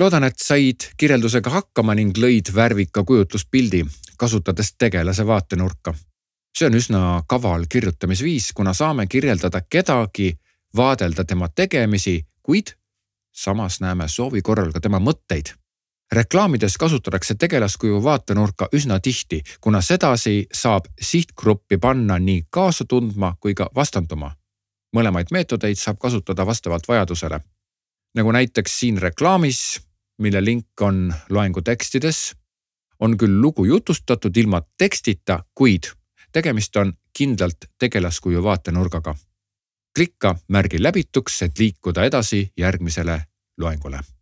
loodan, et said kirjeldusega hakkama ning lõid värvika kujutluspildi, kasutades tegelase vaatenurka. see on üsna kaval kirjutamisviis, kuna saame kirjeldada kedagi, vaadelda tema tegemisi, kuid samas näeme soovi korral ka tema mõtteid reklaamides kasutatakse tegelaskuju vaatenurka üsna tihti, kuna sedasi saab sihtgruppi panna nii kaasa tundma kui ka vastanduma. mõlemaid meetodeid saab kasutada vastavalt vajadusele. nagu näiteks siin reklaamis, mille link on loengu tekstides, on küll lugu jutustatud ilma tekstita, kuid tegemist on kindlalt tegelaskuju vaatenurgaga. klikka märgi läbituks, et liikuda edasi järgmisele loengule